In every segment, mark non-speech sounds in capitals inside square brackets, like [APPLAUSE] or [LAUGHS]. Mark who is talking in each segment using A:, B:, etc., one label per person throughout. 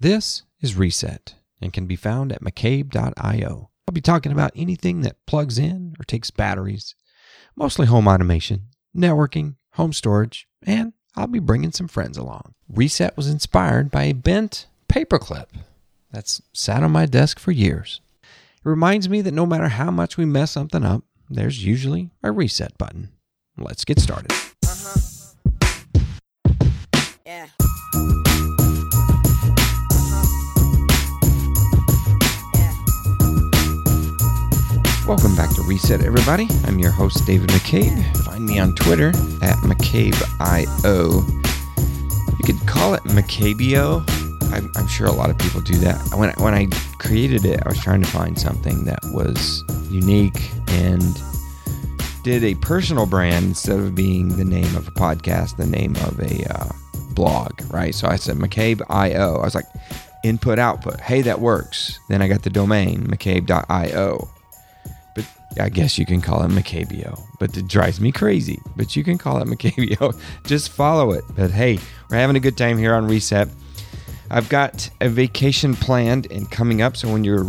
A: This is Reset and can be found at McCabe.io. I'll be talking about anything that plugs in or takes batteries, mostly home automation, networking, home storage, and I'll be bringing some friends along. Reset was inspired by a bent paperclip that's sat on my desk for years. It reminds me that no matter how much we mess something up, there's usually a reset button. Let's get started. Uh-huh.
B: Yeah.
A: Welcome back to Reset, everybody. I'm your host, David McCabe. Find me on Twitter at McCabeIO. You could call it McCabio. I'm, I'm sure a lot of people do that. When I, when I created it, I was trying to find something that was unique and did a personal brand instead of being the name of a podcast, the name of a uh, blog, right? So I said McCabe.io. I was like, input, output. Hey, that works. Then I got the domain, McCabe.io. I guess you can call it Macabio. But it drives me crazy. But you can call it Macabio. [LAUGHS] Just follow it. But hey, we're having a good time here on Reset. I've got a vacation planned and coming up. So when you're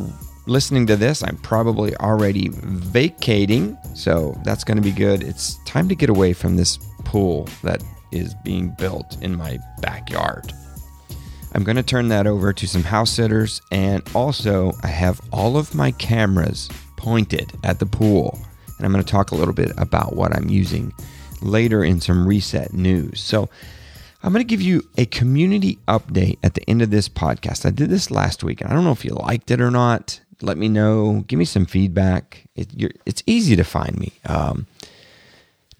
A: listening to this, I'm probably already vacating. So that's going to be good. It's time to get away from this pool that is being built in my backyard. I'm going to turn that over to some house sitters. And also, I have all of my cameras pointed at the pool. And I'm going to talk a little bit about what I'm using later in some reset news. So, I'm going to give you a community update at the end of this podcast. I did this last week, and I don't know if you liked it or not. Let me know. Give me some feedback. It, it's easy to find me. Um,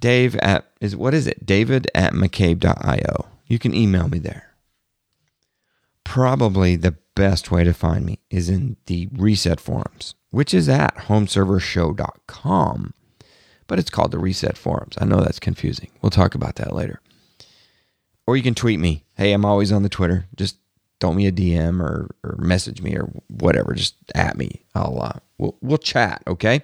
A: Dave at is what is it? David at McCabe.io. You can email me there. Probably the best way to find me is in the reset forums, which is at homeservershow.com. But it's called the reset forums. I know that's confusing. We'll talk about that later. Or you can tweet me. Hey, I'm always on the Twitter. Just throw me a DM or, or message me or whatever. Just at me. I'll uh, we'll we'll chat. Okay.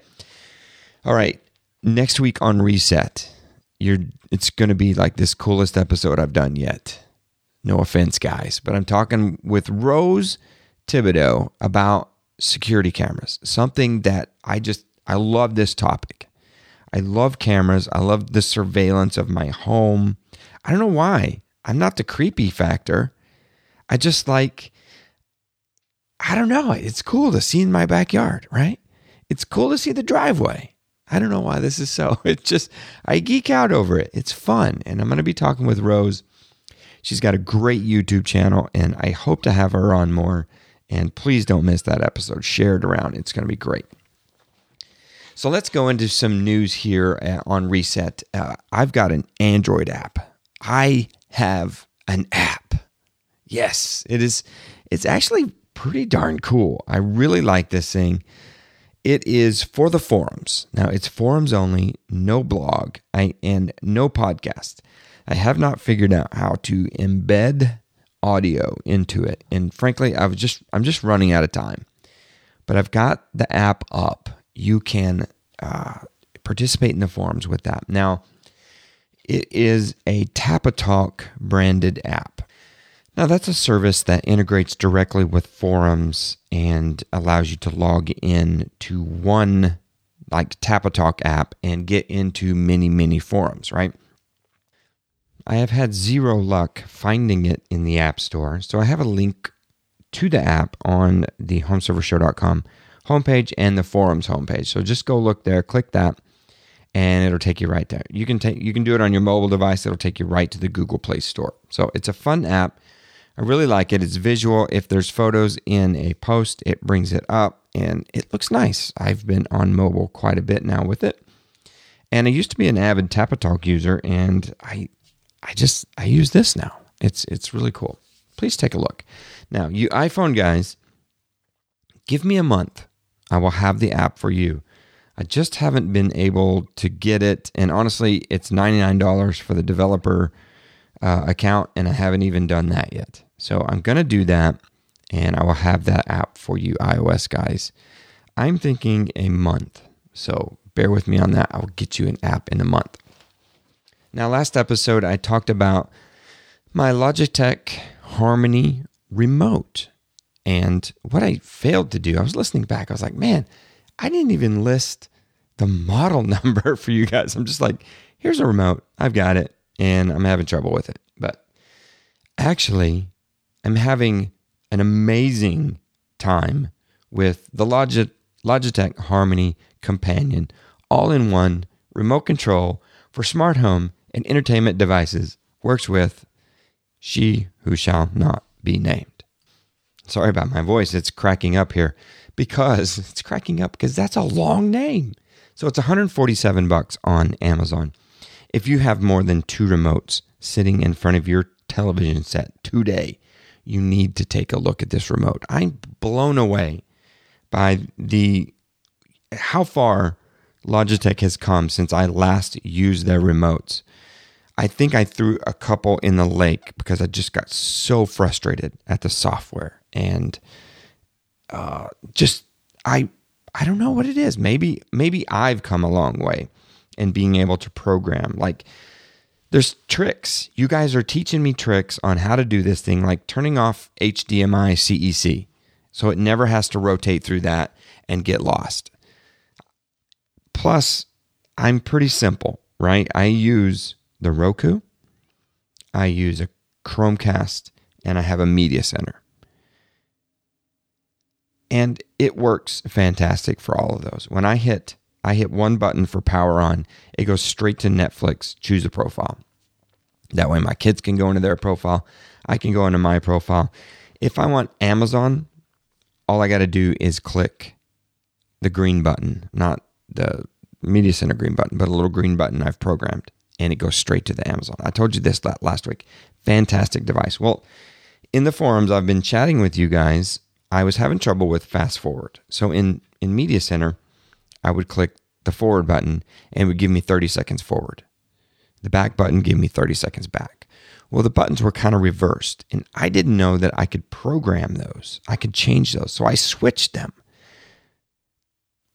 A: All right. Next week on Reset, you're it's going to be like this coolest episode I've done yet. No offense, guys, but I'm talking with Rose Thibodeau about security cameras. Something that I just I love this topic. I love cameras. I love the surveillance of my home. I don't know why. I'm not the creepy factor. I just like I don't know. It's cool to see in my backyard, right? It's cool to see the driveway. I don't know why this is so. [LAUGHS] It's just I geek out over it. It's fun. And I'm going to be talking with Rose She's got a great YouTube channel, and I hope to have her on more. And please don't miss that episode. Share it around, it's going to be great. So let's go into some news here uh, on Reset. Uh, I've got an Android app. I have an app. Yes, it is. It's actually pretty darn cool. I really like this thing. It is for the forums. Now it's forums only, no blog, I, and no podcast. I have not figured out how to embed audio into it. And frankly, I was just I'm just running out of time. But I've got the app up. You can uh, participate in the forums with that. Now, it is a Tapatalk branded app. Now, that's a service that integrates directly with forums and allows you to log in to one like Tapatalk app and get into many, many forums, right? I have had zero luck finding it in the App Store. So I have a link to the app on the homeservershow.com homepage and the forums homepage. So just go look there, click that, and it'll take you right there. You can take you can do it on your mobile device. It'll take you right to the Google Play Store. So it's a fun app. I really like it. It's visual. If there's photos in a post, it brings it up and it looks nice. I've been on mobile quite a bit now with it. And I used to be an avid Tapatalk user and I I just I use this now. It's it's really cool. Please take a look. Now, you iPhone guys, give me a month. I will have the app for you. I just haven't been able to get it, and honestly, it's ninety nine dollars for the developer uh, account, and I haven't even done that yet. So I'm gonna do that, and I will have that app for you, iOS guys. I'm thinking a month, so bear with me on that. I will get you an app in a month. Now, last episode, I talked about my Logitech Harmony remote. And what I failed to do, I was listening back. I was like, man, I didn't even list the model [LAUGHS] number for you guys. I'm just like, here's a remote. I've got it and I'm having trouble with it. But actually, I'm having an amazing time with the Logitech, Harmony Companion all in one remote control for smart home and entertainment devices. Works with she who shall not be named. Sorry about my voice. It's cracking up here because [LAUGHS] it's cracking up because that's a long name. So it's 147 bucks on Amazon. If you have more than two remotes sitting in front of your television set today, you need to take a look at this remote. I'm blown away by the how far Logitech has come since I last used their remotes. I think I threw a couple in the lake because I just got so frustrated at the software and uh, just I I don't know what it is. Maybe maybe I've come a long way in being able to program. Like there's tricks. You guys are teaching me tricks on how to do this thing, like turning off HDMI CEC so it never has to rotate through that and get lost. Plus, I'm pretty simple, right? I use the Roku, I use a Chromecast, and I have a media center. And it works fantastic for all of those. When I hit I hit one button for power on, it goes straight to Netflix, choose a profile. That way my kids can go into their profile, I can go into my profile. If I want Amazon, all I got to do is click the green button, not the media center green button, but a little green button I've programmed and it goes straight to the Amazon. I told you this last week. Fantastic device. Well, in the forums, I've been chatting with you guys. I was having trouble with fast forward. So in, in Media Center, I would click the forward button and it would give me 30 seconds forward. The back button gave me 30 seconds back. Well, the buttons were kind of reversed, and I didn't know that I could program those. I could change those. So I switched them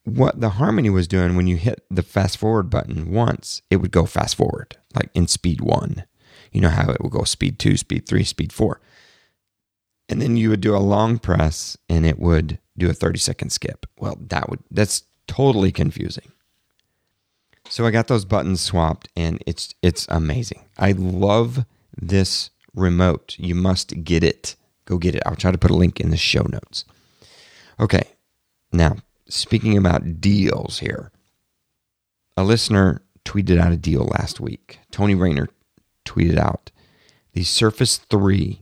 A: what the harmony was doing when you hit the fast forward button once, it would go fast forward, like in speed one. You know how it would go speed two, speed three, speed four. And then you would do a long press and it would do a 30 second skip. Well, that would that's totally confusing. So I got those buttons swapped and it's it's amazing. I love this remote. You must get it. Go get it. I'll try to put a link in the show notes. Okay. Now, speaking about deals here, a listener tweeted out a deal last week. Tony Rayner tweeted out the Surface 3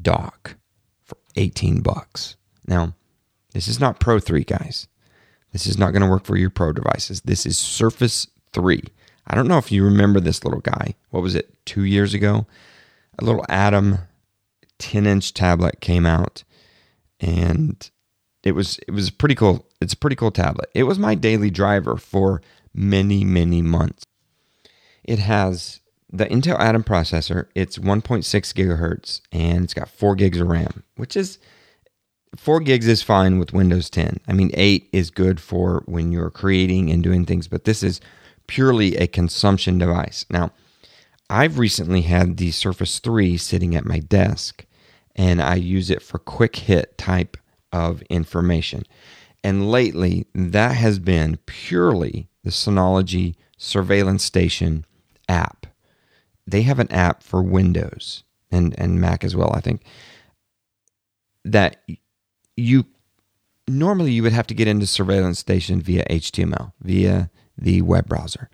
A: dock for 18 bucks. Now, this is not Pro 3, guys. This is not going to work for your Pro devices. This is Surface 3. I don't know if you remember this little guy. What was it, two years ago? A little Atom 10 inch tablet came out and it was it was pretty cool. It's a pretty cool tablet. It was my daily driver for many many months. It has the Intel Atom processor. It's 1.6 gigahertz and it's got four gigs of RAM, which is four gigs is fine with Windows 10. I mean, eight is good for when you're creating and doing things, but this is purely a consumption device. Now, I've recently had the Surface 3 sitting at my desk and I use it for quick hit type of information. And lately, that has been purely the Synology Surveillance Station app. They have an app for Windows and, and Mac as well, I think, that you normally you would have to get into Surveillance Station via HTML, via the web browser.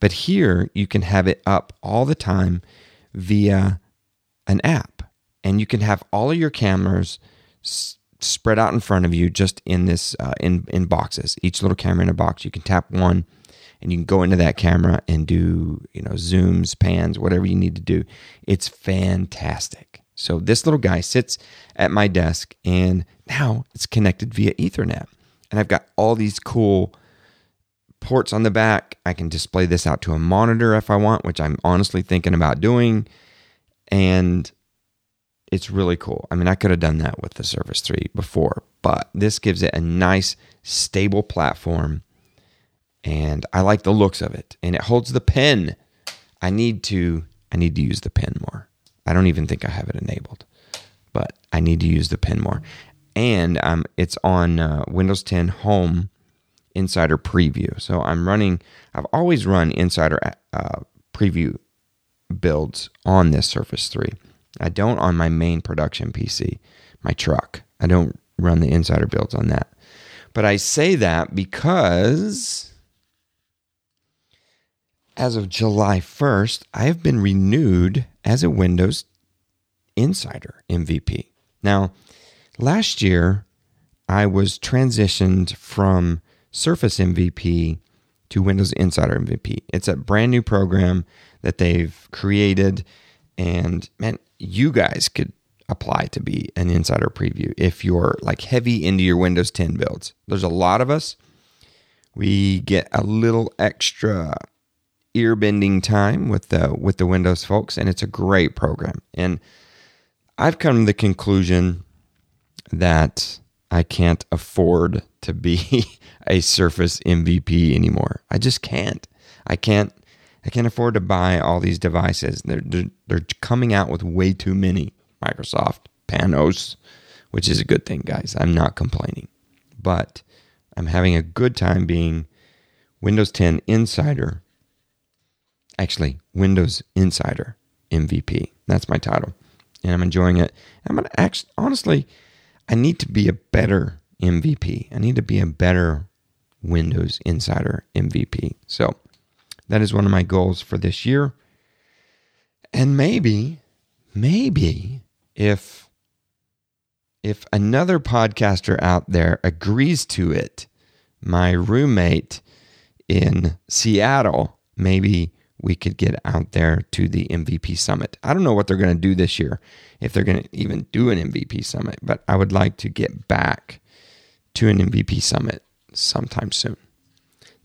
A: But here you can have it up all the time via an app. And you can have all of your cameras spread out in front of you just in this uh, in in boxes. Each little camera in a box you can tap one and you can go into that camera and do you know zooms pans whatever you need to do. It's fantastic. So this little guy sits at my desk and now it's connected via ethernet. And i've got all these cool ports on the back. I can display this out to a monitor if i want which i'm honestly thinking about doing. And it's really cool. I mean, I could have done that with the Surface 3 before, but this gives it a nice, stable platform. And I like the looks of it. And it holds the pen. I need to I need to use the pen more. I don't even think I have it enabled, but I need to use the pen more. and um, it's on uh, Windows 10 Home Insider Preview. So I'm running. I've always run Insider uh, Preview builds on this Surface 3. I don't on my main production PC, my truck. I don't run the Insider builds on that. But I say that because as of July 1st, I have been renewed as a Windows Insider MVP. Now, last year, I was transitioned from Surface MVP to Windows Insider MVP. It's a brand new program that they've created, and man, you guys could apply to be an insider preview if you're like heavy into your Windows 10 builds. There's a lot of us. We get a little extra ear bending time with the with the Windows folks, and it's a great program. And I've come to the conclusion that I can't afford to be [LAUGHS] a Surface MVP anymore. I just can't. I can't. I can't afford to buy all these devices. They're, they're, they're coming out with way too many. Microsoft, Panos, which is a good thing, guys. I'm not complaining. But I'm having a good time being Windows 10 Insider. Actually, Windows Insider MVP. That's my title. And I'm enjoying it. I'm going to actually, honestly, I need to be a better MVP. I need to be a better Windows Insider MVP. So that is one of my goals for this year. And maybe, maybe if if another podcaster out there agrees to it, my roommate in Seattle, maybe we could get out there to the MVP summit. I don't know what they're going to do this year, if they're going to even do an MVP summit, but I would like to get back to an MVP summit sometime soon.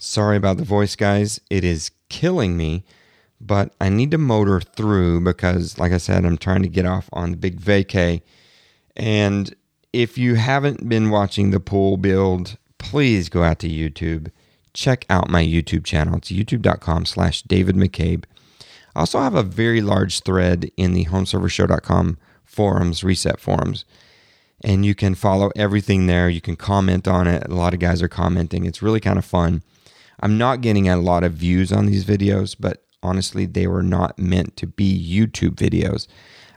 A: Sorry about the voice, guys. It is killing me but I need to motor through because, like I said, I'm trying to get off on the big vacay. And if you haven't been watching the pool build, please go out to YouTube. Check out my YouTube channel. It's youtube.com slash David McCabe. I also have a very large thread in the homeservershow.com forums, reset forums. And you can follow everything there. You can comment on it. A lot of guys are commenting. It's really kind of fun. I'm not getting a lot of views on these videos, but honestly, they were not meant to be YouTube videos.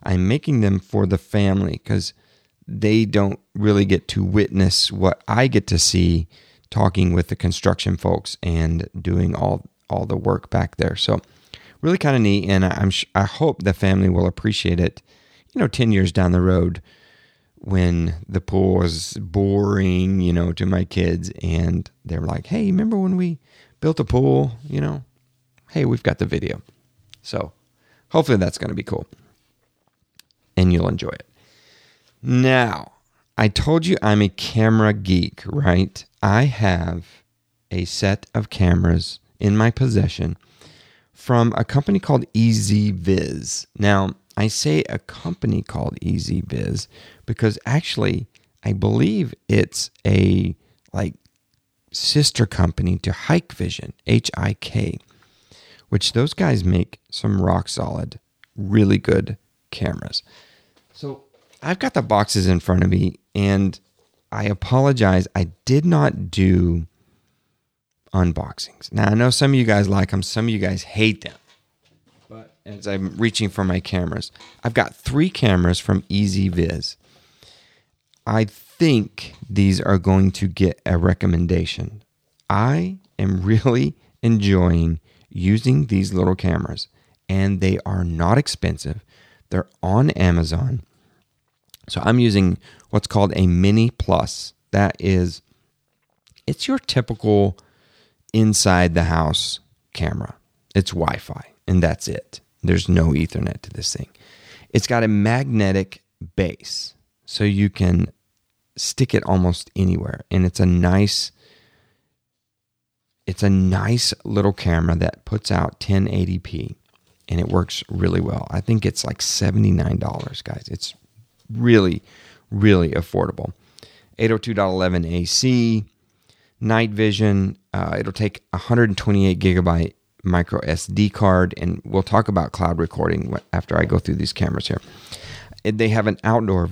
A: I'm making them for the family because they don't really get to witness what I get to see talking with the construction folks and doing all all the work back there. So really kind of neat, and I'm I hope the family will appreciate it. You know, ten years down the road, when the pool was boring, you know, to my kids, and they're like, "Hey, remember when we built a pool?" You know, hey, we've got the video. So hopefully that's going to be cool and you'll enjoy it. Now, I told you I'm a camera geek, right? I have a set of cameras in my possession from a company called EZViz. Now, I say a company called EZViz because actually I believe it's a like sister company to Hikvision, H I K which those guys make some rock solid, really good cameras. So I've got the boxes in front of me, and I apologize. I did not do unboxings. Now, I know some of you guys like them, some of you guys hate them. As I'm reaching for my cameras, I've got three cameras from EZViz. I think these are going to get a recommendation. I am [LAUGHS] really enjoying using these little cameras, and they are not expensive. They're on Amazon. So I'm using what's called a Mini Plus. That is, it's your typical inside the house camera. It's Wi Fi, and that's it. There's no Ethernet to this thing. It's got a magnetic base, so you can stick it almost anywhere, and it's a nice it's a nice little camera that puts out 1080p and it works really well. I think it's like $79, guys. It's really, really affordable. 802.11 AC, night vision. Uh, it'll take 128 gigabyte micro SD card, and we'll talk about cloud recording after I go through these cameras here. They have an outdoor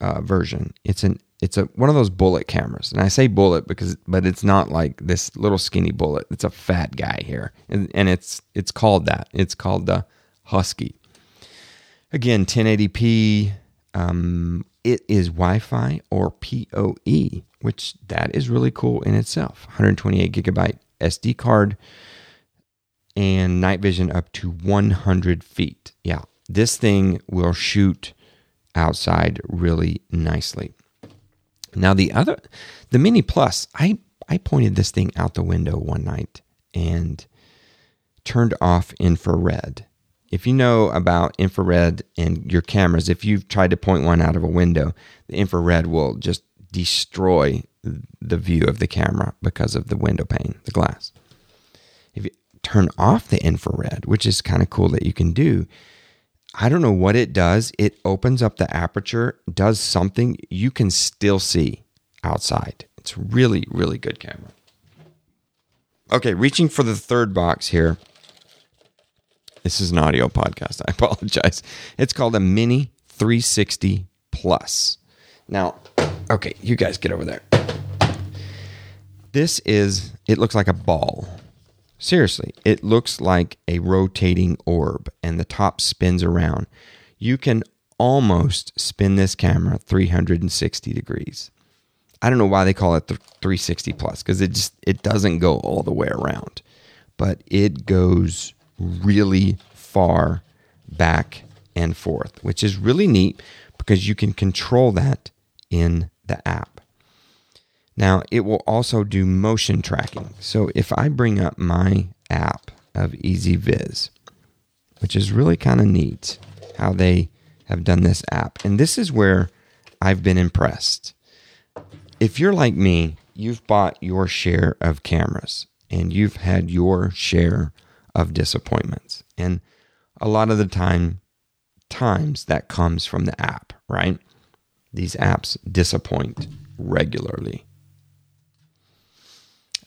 A: uh, version. It's an it's a one of those bullet cameras, and I say bullet because, but it's not like this little skinny bullet. It's a fat guy here, and, and it's it's called that. It's called the Husky. Again, 1080p. Um, it is Wi-Fi or PoE, which that is really cool in itself. 128 gigabyte SD card and night vision up to 100 feet. Yeah, this thing will shoot outside really nicely. Now the other, the Mini Plus, I I pointed this thing out the window one night and turned off infrared. If you know about infrared and your cameras, if you've tried to point one out of a window, the infrared will just destroy the view of the camera because of the window pane, the glass. Turn off the infrared, which is kind of cool that you can do, I don't know what it does. It opens up the aperture, does something you can still see outside. It's really, really good camera. Okay, reaching for the third box here. This is an audio podcast. [LAUGHS] I apologize. It's called a Mini 360 Plus. Now, okay, you guys get over there. This is, it looks like a ball. Seriously, it looks like a rotating orb and the top spins around. You can almost spin this camera 360 degrees. I don't know why they call it the 360 plus because it just it doesn't go all the way around, but it goes really far back and forth, which is really neat because you can control that in the app. Now, it will also do motion tracking. So if I bring up my app of EZVIZ, which is really kind of neat how they have done this app. And this is where I've been impressed. If you're like me, you've bought your share of cameras and you've had your share of disappointments. And a lot of the time times that comes from the app, right? These apps disappoint regularly.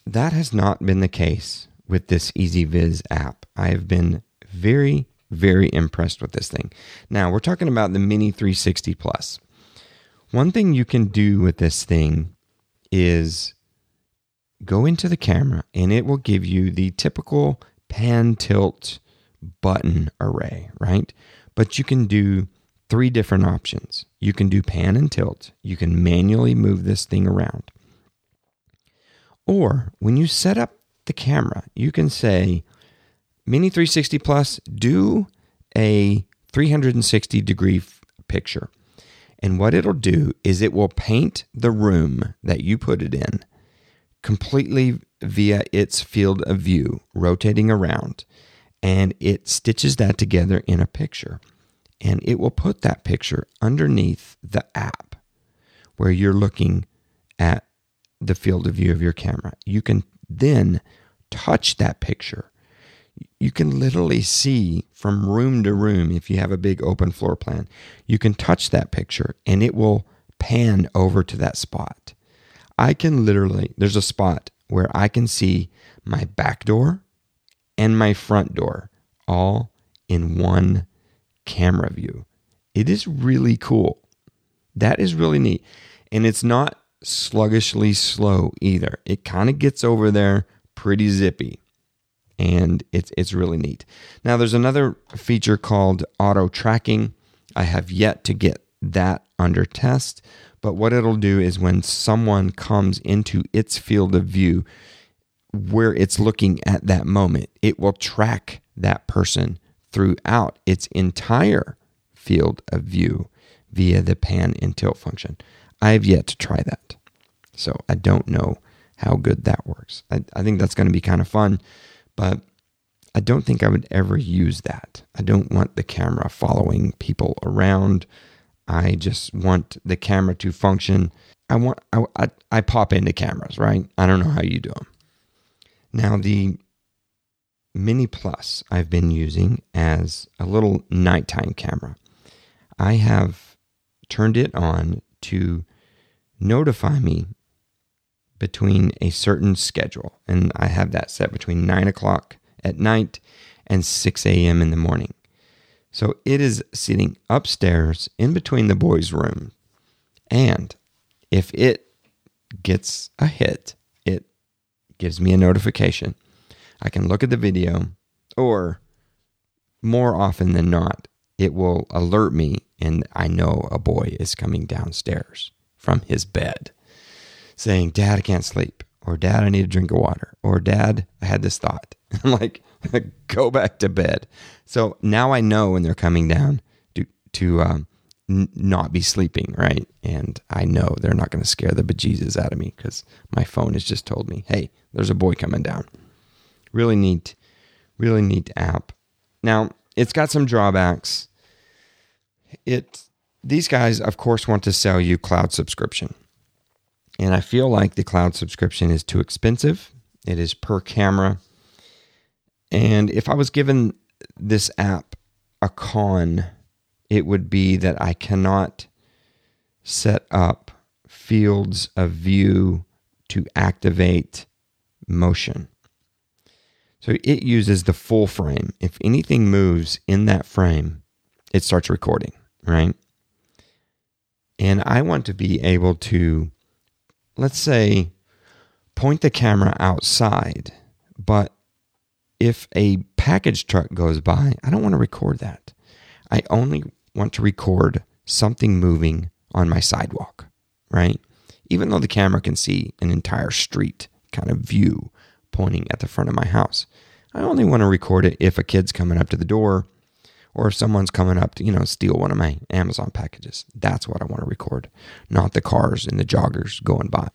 A: That has not been the case with this EZVIZ app. I have been very, very impressed with this thing. Now, we're talking about the Mini 360 Plus. One thing you can do with this thing is go into the camera and it will give you the typical pan tilt button array, right? But you can do three different options. You can do pan and tilt. You can manually move this thing around. Or when you set up the camera, you can say, Mini 360 Plus, do a 360 degree f- picture. And what it'll do is it will paint the room that you put it in completely via its field of view, rotating around. And it stitches that together in a picture. And it will put that picture underneath the app where you're looking at the field of view of your camera. You can then touch that picture. You can literally see from room to room if you have a big open floor plan. You can touch that picture and it will pan over to that spot. I can literally, there's a spot where I can see my back door and my front door all in one camera view. It is really cool. That is really neat. And it's not sluggishly slow either. It kind of gets over there pretty zippy. And it's it's really neat. Now there's another feature called auto tracking. I have yet to get that under test, but what it'll do is when someone comes into its field of view where it's looking at that moment, it will track that person throughout its entire field of view via the pan and tilt function. I have yet to try that. So I don't know how good that works. I, I think that's going to be kind of fun, but I don't think I would ever use that. I don't want the camera following people around. I just want the camera to function. I want I, I, I pop into cameras, right? I don't know how you do them. Now the Mini Plus I've been using as a little nighttime camera. I have turned it on to notify me between a certain schedule. And I have that set between 9 o'clock at night and 6 a.m. in the morning. So it is sitting upstairs in between the boys' room and if it gets a hit, it gives me a notification. I can look at the video, or more often than not, it will alert me and I know a boy is coming downstairs from his bed saying, Dad, I can't sleep, or Dad, I need a drink of water, or Dad, I had this thought. [LAUGHS] I'm like, [LAUGHS] go back to bed. So now I know when they're coming down to, to um, n- not be sleeping, right? And I know they're not going to scare the bejesus out of me because my phone has just told me, hey, there's a boy coming down. Really neat, really neat app. Now, it's got some drawbacks. It these guys, of course, want to sell you cloud subscription. And I feel like the cloud subscription is too expensive. It is per camera. And if I was given this app a con, it would be that I cannot set up fields of view to activate motion. So it uses the full frame. If anything moves in that frame, it starts recording, right? And I want to be able to, let's say, point the camera outside, but if a package truck goes by, I don't want to record that. I only want to record something moving on my sidewalk, right? Even though the camera can see an entire street kind of view pointing at the front of my house. I only want to record it if a kid's coming up to the door or if someone's coming up to, you know, steal one of my Amazon packages. That's what I want to record, not the cars and the joggers going by.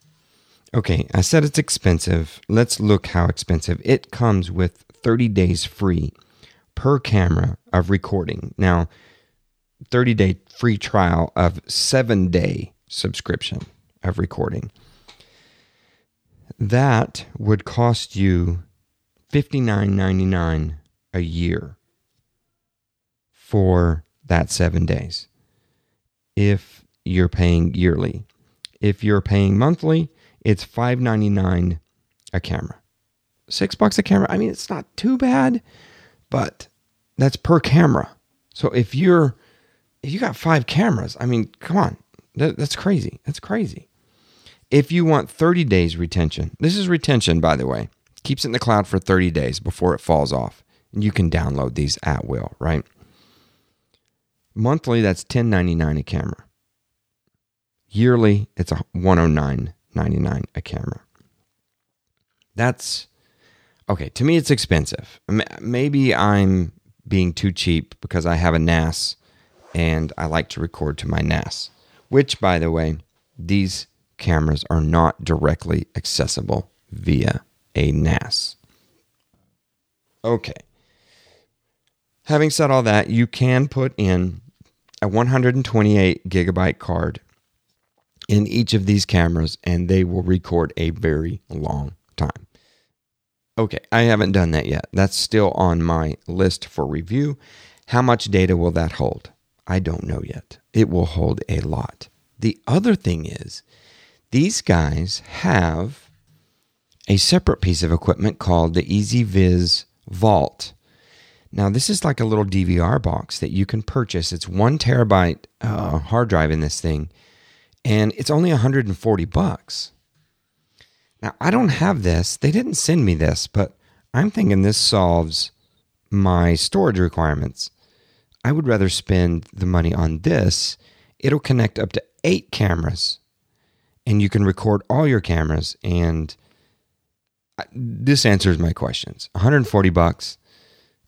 A: Okay, I said it's expensive. Let's look how expensive. It comes with 30 days free per camera of recording. Now, 30 day free trial of seven day subscription of recording. That would cost you $59.99 a year for that seven days if you're paying yearly. If you're paying monthly, it's $5.99 a camera. Six bucks a camera. I mean, it's not too bad, but that's per camera. So if you're if you got five cameras, I mean, come on, that, that's crazy. That's crazy. If you want 30 days retention, this is retention, by the way, keeps it in the cloud for 30 days before it falls off. And you can download these at will, right? Monthly, that's $10.99 a camera. Yearly, it's a $109.99 a camera. That's okay. To me, it's expensive. Maybe I'm being too cheap because I have a NAS and I like to record to my NAS, which, by the way, these cameras are not directly accessible via a NAS. Okay. Having said all that, you can put in a 128 gigabyte card in each of these cameras and they will record a very long time. Okay, I haven't done that yet. That's still on my list for review. How much data will that hold? I don't know yet. It will hold a lot. The other thing is, these guys have a separate piece of equipment called the EZVIZ Vault. Now, this is like a little DVR box that you can purchase. It's one terabyte uh, hard drive in this thing, and it's only 140 bucks. Now, I don't have this. They didn't send me this, but I'm thinking this solves my storage requirements. I would rather spend the money on this. It'll connect up to eight cameras, and you can record all your cameras. And this answers my questions. 140 bucks.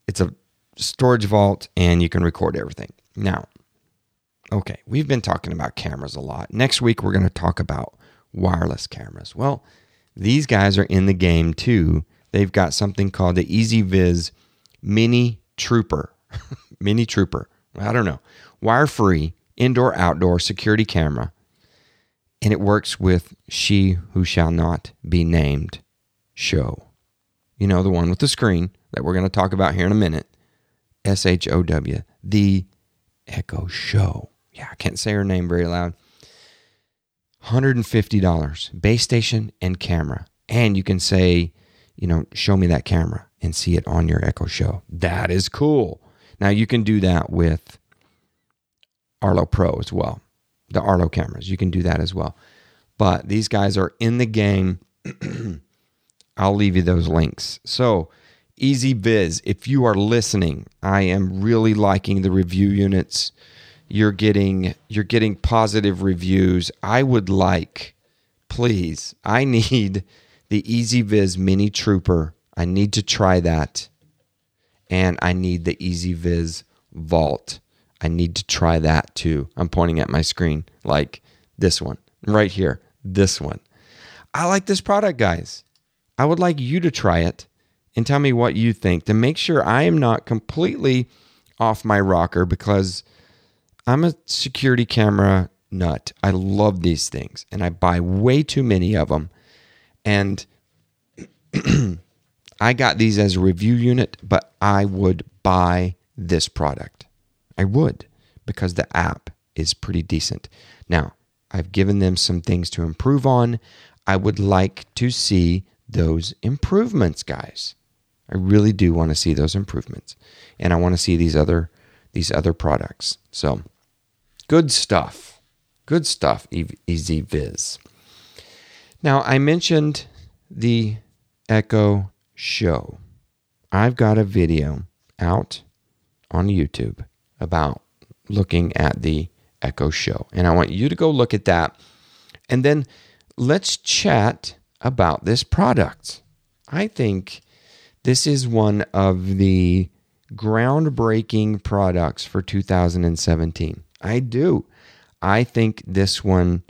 A: It's a storage vault and you can record everything. Now, okay, we've been talking about cameras a lot. Next week, we're going to talk about wireless cameras. Well, these guys are in the game too. They've got something called the EZVIZ Mini Trooper. [LAUGHS] Mini Trooper. I don't know. Wire free, indoor outdoor security camera. And it works with She Who Shall Not Be Named show. You know, the one with the screen that we're going to talk about here in a minute. S H O W, the Echo Show. Yeah, I can't say her name very loud. $150 base station and camera. And you can say, you know, show me that camera and see it on your Echo Show. That is cool. Now you can do that with Arlo Pro as well. The Arlo cameras, you can do that as well. but these guys are in the game. [CLEARS THROAT] I'll leave you those links. So, EZVIZ, if you are listening, I am really liking the review units. You're getting you're getting positive reviews. I would like please. I need the EZVIZ Mini Trooper. I need to try that. And I need the EZVIZ Vault. I need to try that too. I'm pointing at my screen like this one right here. This one. I like this product, guys. I would like you to try it and tell me what you think to make sure I am not completely off my rocker because I'm a security camera nut. I love these things and I buy way too many of them. And [CLEARS THROAT] I got these as a review unit, but I would buy this product. I would because the app is pretty decent. Now, I've given them some things to improve on. I would like to see those improvements, guys. I really do want to see those improvements. And I want to see these other these other products. So, good stuff. Good stuff, EZVIZ. Now, I mentioned the Echo Show. I've got a video out on YouTube about looking at the Echo Show. And I want you to go look at that. And then let's chat about this product. I think this is one of the groundbreaking products for 2017. I do. I think this one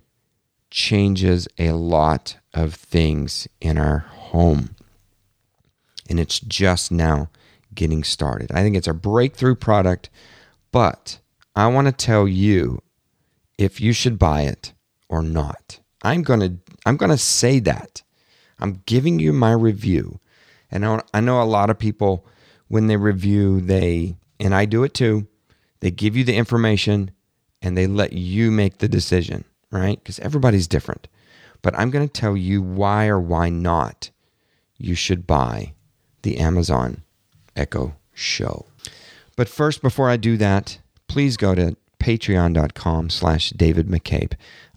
A: changes a lot of things in our home. And it's just now getting started. I think it's a breakthrough product, but I want to tell you if you should buy it or not. I'm going to I'm going to say that. I'm giving you my review. And I know a lot of people when they review they and I do it too. They give you the information and they let you make the decision, right? Cuz everybody's different. But I'm going to tell you why or why not you should buy the Amazon Echo Show. But first before I do that, please go to patreon.com slash David McCabe.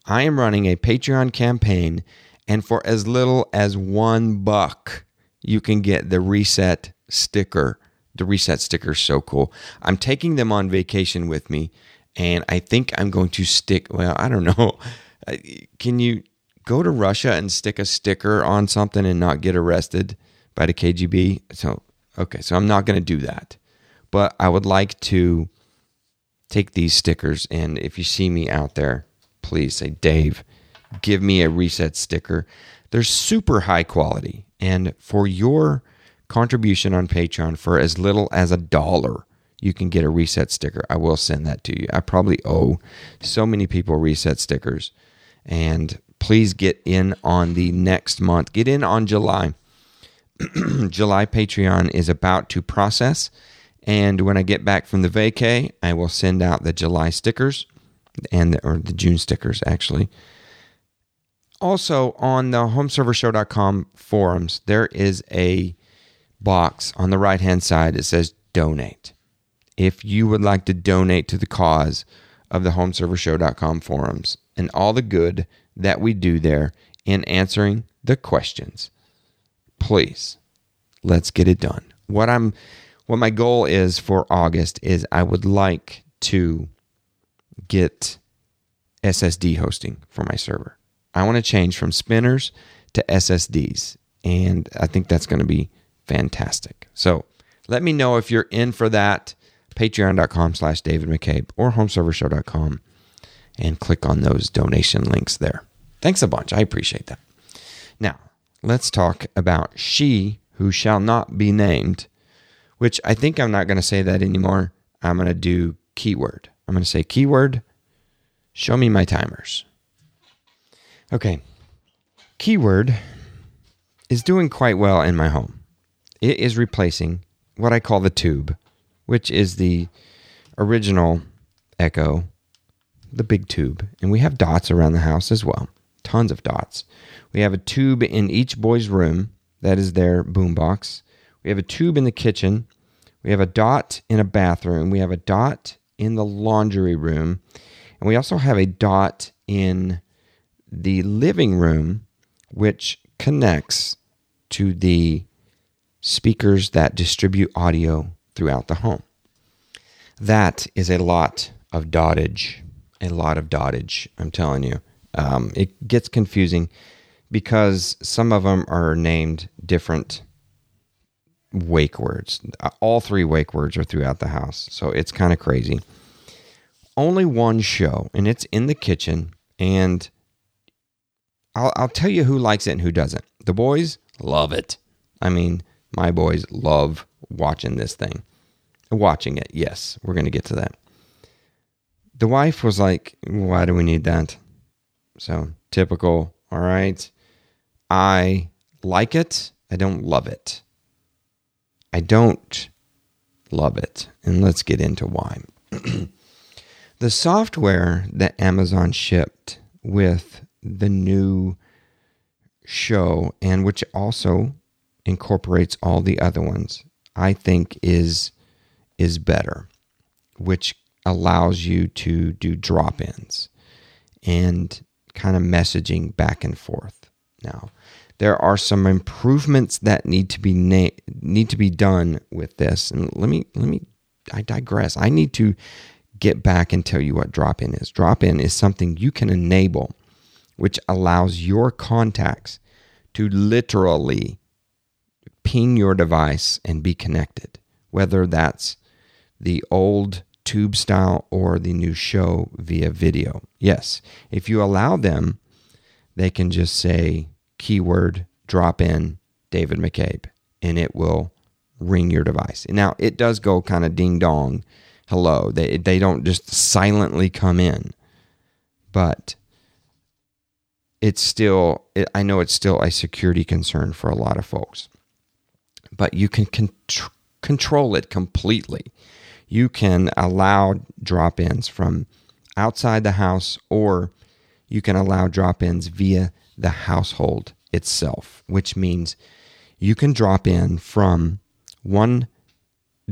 A: I am running a Patreon campaign, and for as little as one buck, you can get the reset sticker. The reset sticker is so cool. I'm taking them on vacation with me, and I think I'm going to stick. Well, I don't [LAUGHS] know. Can you go to Russia and stick a sticker on something and not get arrested by the KGB? So, okay, so I'm not going to do that. But I would like to take these stickers, and if you see me out there, please say, Dave, give me a reset sticker. They're super high quality. And for your contribution on Patreon for as little as a dollar, you can get a reset sticker. I will send that to you. I probably owe so many people reset stickers. And please get in on the next month. Get in on July. [CLEARS THROAT] July Patreon is about to process and when I get back from the vacay, I will send out the July stickers and the, or the June stickers actually. Also on the homeservershow.com forums, there is a box on the right hand side that says donate. If you would like to donate to the cause of the homeservershow.com forums and all the good that we do there in answering the questions, please let's get it done. What I'm what my goal is for August is I would like to get SSD hosting for my server. I want to change from spinners to SSDs, and I think that's going to be fantastic. So let me know if you're in for that. Patreon.com slash David McCabe or homeservershow.com and click on those donation links there. Thanks a bunch. I appreciate that. Now, let's talk about She Who Shall Not Be Named which I think I'm not going to say that anymore. I'm going to do keyword. I'm going to say keyword, show me my timers. Okay. Keyword is doing quite well in my home. It is replacing what I call the tube, which is the original Echo, the big tube. And we have dots around the house as well, tons of dots. We have a tube in each boy's room, that is their boombox. We have a tube in the kitchen. We have a dot in a bathroom. We have a dot in the laundry room. And we also have a dot in the living room, which connects to the speakers that distribute audio throughout the home. That is a lot of dottage, a lot of dottage, I'm telling you. Um, it gets confusing because some of them are named different wake words. All three wake words are throughout the house. So it's kind of crazy. Only one show, and it's in the kitchen. And I'll, I'll tell you who likes it and who doesn't. The boys love it. I mean, my boys love watching this thing. Watching it, yes, we're going to get to that. The wife was like, Why do we need that? So typical, all right. I like it. I don't love it. I don't love it. And let's get into why. [CLEARS THROAT] the software that Amazon shipped with the new show and which also incorporates all the other ones, I think is is better, which allows you to do drop-ins and kind of messaging back and forth. Now, there are some improvements that need to be na- need to be done with this. And let me let me I digress. I need to get back and tell you what drop-in is. Drop-in is something you can enable which allows your contacts to literally ping your device and be connected, whether that's the old tube style or the new show via video. Yes, if you allow them, they can just say keyword drop in David McCabe and it will ring your device. Now, it does go kind of ding dong, hello. They, they don't just silently come in, but it's still, it, I know it's still a security concern for a lot of folks but you can con- control it completely. You can allow drop ins from outside the house, or you can allow drop ins via the household itself, which means you can drop in from one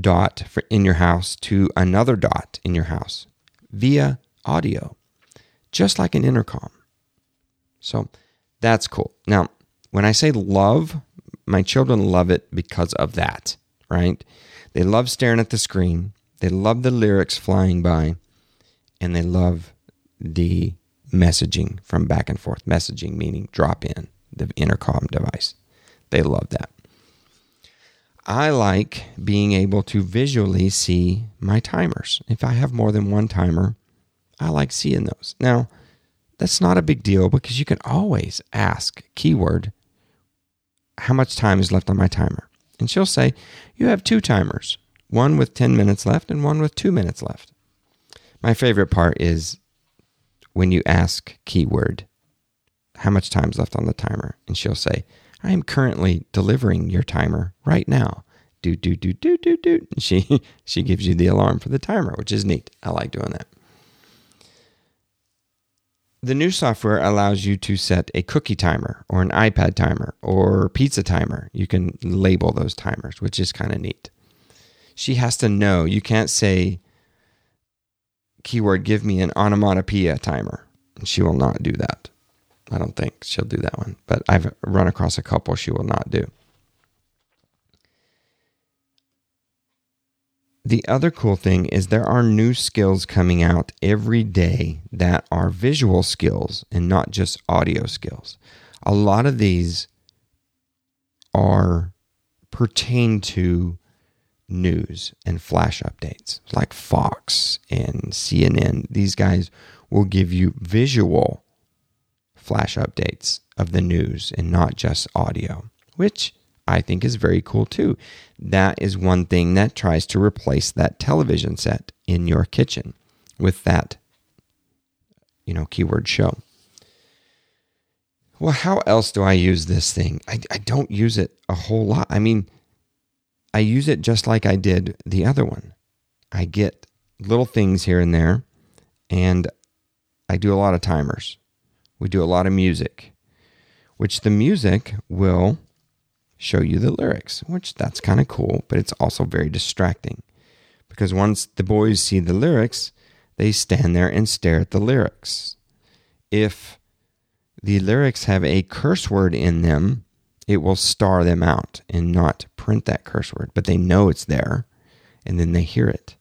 A: dot in your house to another dot in your house via audio, just like an intercom. So that's cool. Now, when I say love my children love it because of that, right? They love staring at the screen. They love the lyrics flying by, and they love the messaging from back and forth. Messaging meaning drop in the intercom device. They love that. I like being able to visually see my timers. If I have more than one timer, I like seeing those. Now, that's not a big deal because you can always ask keyword how much time is left on my timer. And she'll say, You have two timers, one with 10 minutes left and one with two minutes left. My favorite part is when you ask keyword, How much time is left on the timer? And she'll say, I am currently delivering your timer right now. Do, do, do, do, do, do. She, [LAUGHS] she gives you the alarm for the timer, which is neat. I like doing that. The new software allows you to set a cookie timer or an iPad timer or pizza timer. You can label those timers, which is kind of neat. She has to know. You can't say, keyword, give me an onomatopoeia timer. She will not do that. I don't think she'll do that one, but I've run across a couple she will not do. The other cool thing is there are new skills coming out every day that are visual skills and not just audio skills. A lot of these are pertain to news and flash updates like Fox and CNN. These guys will give you visual flash updates of the news and not just audio, which I think is very cool too. That is one thing that tries to replace that television set in your kitchen with that, you know, keyword show. Well, how else do I use this thing? I, I don't use it a whole lot. I mean, I use it just like I did the other one. I get little things here and there, and I do a lot of timers. We do a lot of music, which the music will show you the lyrics, which that's kind of cool, but it's also very distracting because once the boys see the lyrics, they stand there and stare at the lyrics. If the lyrics have a curse word in them, it will star them out and not print that curse word, but they know it's there and then they hear it.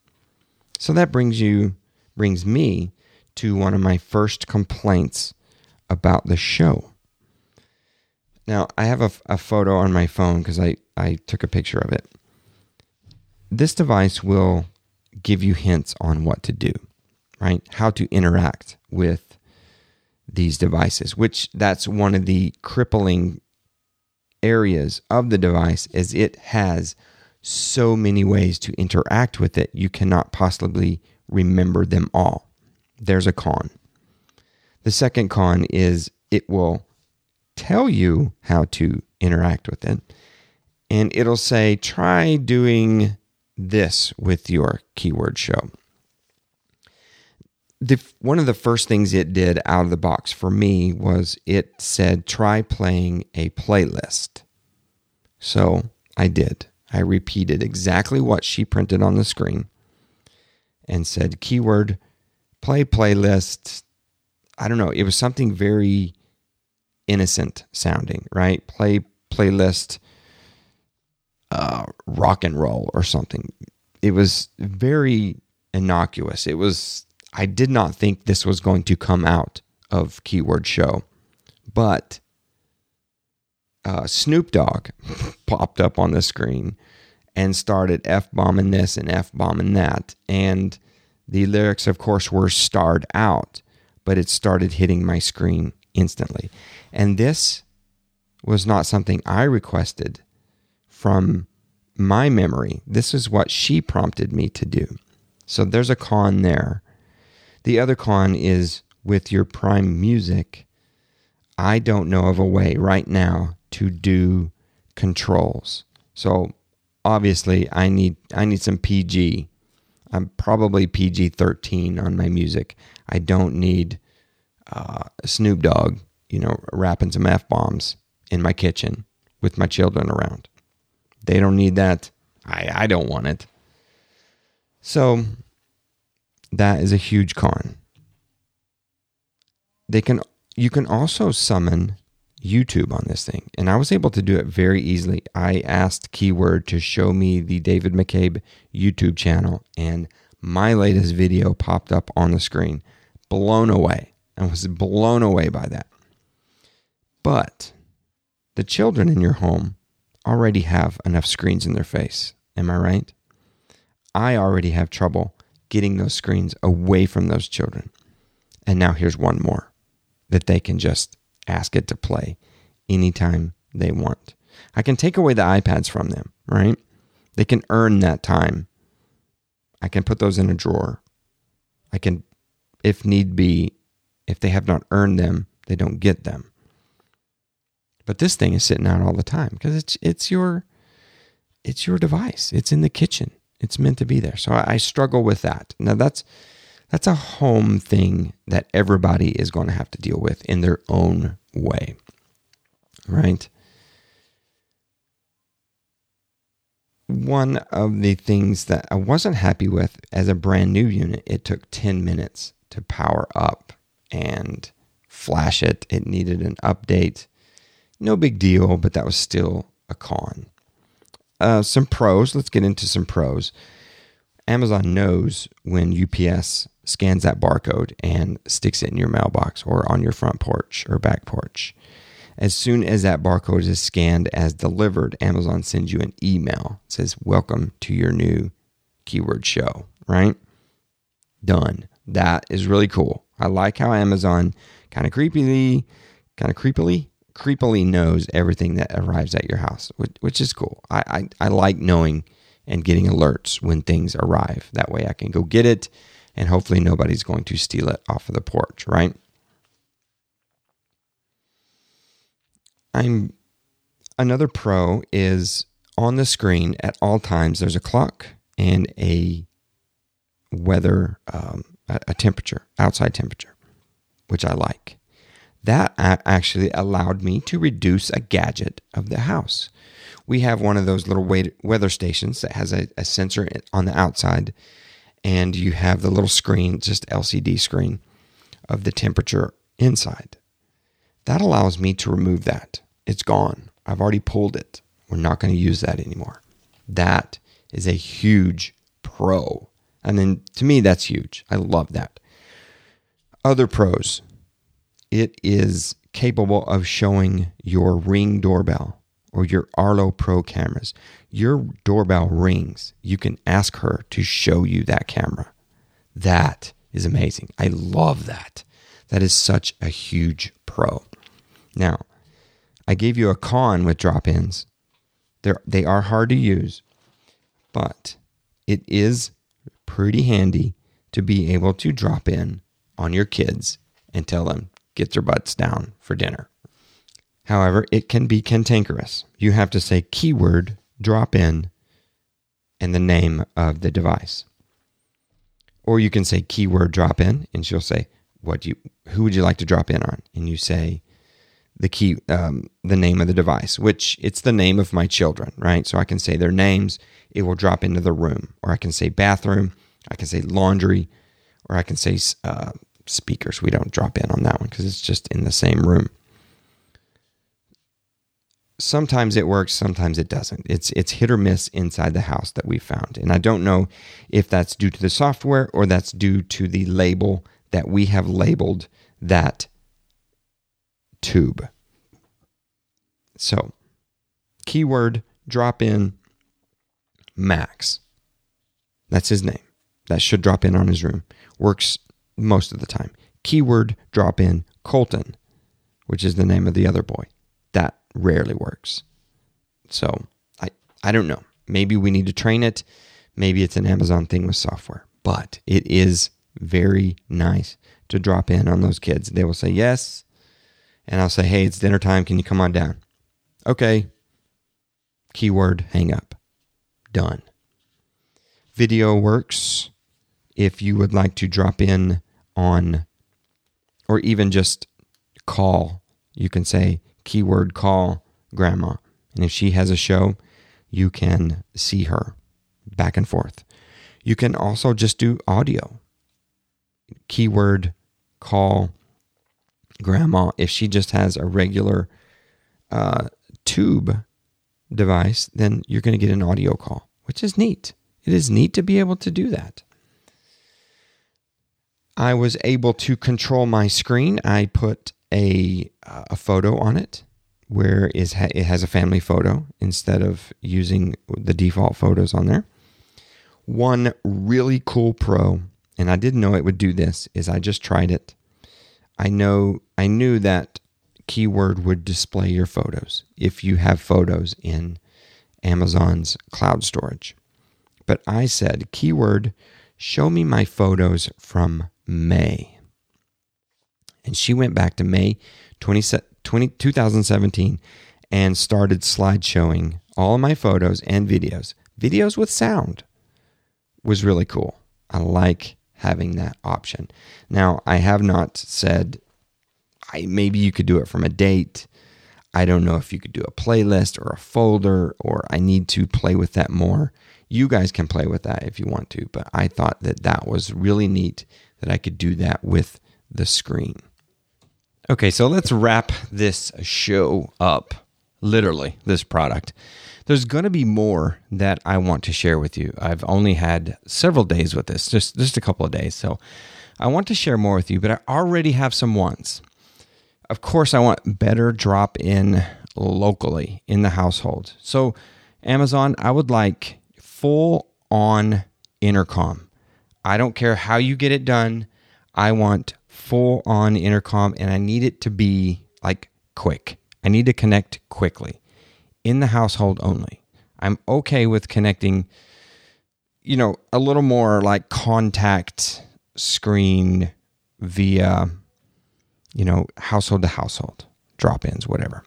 A: So that brings you brings me to one of my first complaints about the show. Now, I have a, a photo on my phone because I, I took a picture of it. This device will give you hints on what to do, right? How to interact with these devices, which that's one of the crippling areas of the device is it has so many ways to interact with it, you cannot possibly remember them all. There's a con. The second con is it will tell you how to interact with it, and it'll say, try doing this with your keyword show. The, one of the first things it did out of the box for me was it said, try playing a playlist. So I did. I repeated exactly what she printed on the screen and said keyword play playlist. I don't know. It was something very innocent sounding, right? Play playlist uh, rock and roll or something. It was very innocuous. It was, I did not think this was going to come out of Keyword Show, but uh, Snoop Dogg [LAUGHS] popped up on the screen and started F bombing this and F bombing that. And the lyrics, of course, were starred out, but it started hitting my screen instantly. And this was not something I requested from my memory. This is what she prompted me to do. So there's a con there. The other con is with your Prime Music. I don't know of a way right now to do controls. So obviously I need I need some PG. I'm probably PG 13 on my music. I don't need uh, Snoop Dogg, you know, rapping some f bombs in my kitchen with my children around. They don't need that. I I don't want it. So that is a huge con. They can you can also summon YouTube on this thing. And I was able to do it very easily. I asked Keyword to show me the David McCabe YouTube channel, and my latest video popped up on the screen. Blown away. I was blown away by that. But the children in your home already have enough screens in their face. Am I right? I already have trouble getting those screens away from those children. And now here's one more that they can just ask it to play anytime they want. I can take away the iPads from them, right? They can earn that time. I can put those in a drawer. I can, if need be, if they have not earned them, they don't get them. But this thing is sitting out all the time because it's it's your it's your device. It's in the kitchen. It's meant to be there. So I, I struggle with that. Now that's that's a home thing that everybody is going to have to deal with in their own way. Right? One of the things that I wasn't happy with as a brand new unit, it took 10 minutes to power up and flash it. It needed an update. No big deal, but that was still a con. Uh, some pros. Let's get into some pros. Amazon knows when UPS scans that barcode and sticks it in your mailbox or on your front porch or back porch. As soon as that barcode is scanned as delivered, Amazon sends you an email. Says, Welcome to your new keyword show, right? Done. That is really cool. I like how Amazon kind of creepily, kind of creepily, creepily knows everything that arrives at your house, which, which is cool. I, I, I like knowing and getting alerts when things arrive. That way I can go get it and hopefully nobody's going to steal it off of the porch, right? I'm another pro is on the screen at all times there's a clock and a weather um, a temperature outside temperature which i like that actually allowed me to reduce a gadget of the house we have one of those little weather stations that has a, a sensor on the outside and you have the little screen, just LCD screen of the temperature inside. That allows me to remove that. It's gone. I've already pulled it. We're not going to use that anymore. That is a huge pro. And then to me, that's huge. I love that. Other pros it is capable of showing your ring doorbell or your Arlo Pro cameras. Your doorbell rings. You can ask her to show you that camera. That is amazing. I love that. That is such a huge pro. Now, I gave you a con with drop ins. They're, hard to use, but it is pretty handy to be able to drop in on your kids and tell them, get their butts down for dinner. However, it can be cantankerous. You have to say keyword drop in and the name of the device. Or you can say keyword drop in and she'll say, what you who would you like to drop in on? And you say the key um, the name of the device, which it's the name of my children, right? So I can say their names, it will drop into the room. Or I can say bathroom, I can say laundry, or I can say uh, speakers. We don't drop in on that one because it's just in the same room. Sometimes it works, sometimes it doesn't. It's it's hit or miss inside the house that we found. And I don't know if that's due to the software or that's due to the label that we have labeled that tube. So, keyword drop in Max. That's his name. That should drop in on his room. Works most of the time. Keyword drop in Colton, which is the name of the other boy. That rarely works. So I, I don't know. Maybe we need to train it. Maybe it's an Amazon thing with software, but it is very nice to drop in on those kids. They will say yes. And I'll say, hey, it's dinner time. Can you come on down? Okay. Keyword hang up. Done. Video works if you would like to drop in on, or even just call, you can say keyword call grandma. And if she has a show, you can see her back and forth. You can also just do audio. Keyword call grandma. If she just has a regular uh, tube device, then you're going to get an audio call, which is neat. It is neat to be able to do that. I was able to control my screen. I put a a photo on it where is it has a family photo instead of using the default photos on there. One really cool pro, and I didn't know it would do this, is I just tried it. I know I knew that keyword would display your photos if you have photos in Amazon's cloud storage. But I said keyword show me my photos from May. And she went back to May 20, 20, 2017 and started slideshowing all my photos and videos. Videos with sound was really cool. I like having that option. Now, I have not said I maybe you could do it from a date. I don't know if you could do a playlist or a folder or I need to play with that more. You guys can play with that if you want to, but I thought that that was really neat that I could do that with the screen. Okay, so let's wrap this show up. Literally, this product. There's going to be more that I want to share with you. I've only had several days with this, just just a couple of days. So I want to share more with you, but I already have some ones. Of course, I want better drop in locally in the household. So Amazon, I would like full on intercom. I don't care how you get it done. I want full on intercom and I need it to be like quick. I need to connect quickly in the household only. I'm okay with connecting, you know, a little more like contact screen via, you know, household to household, drop ins, whatever.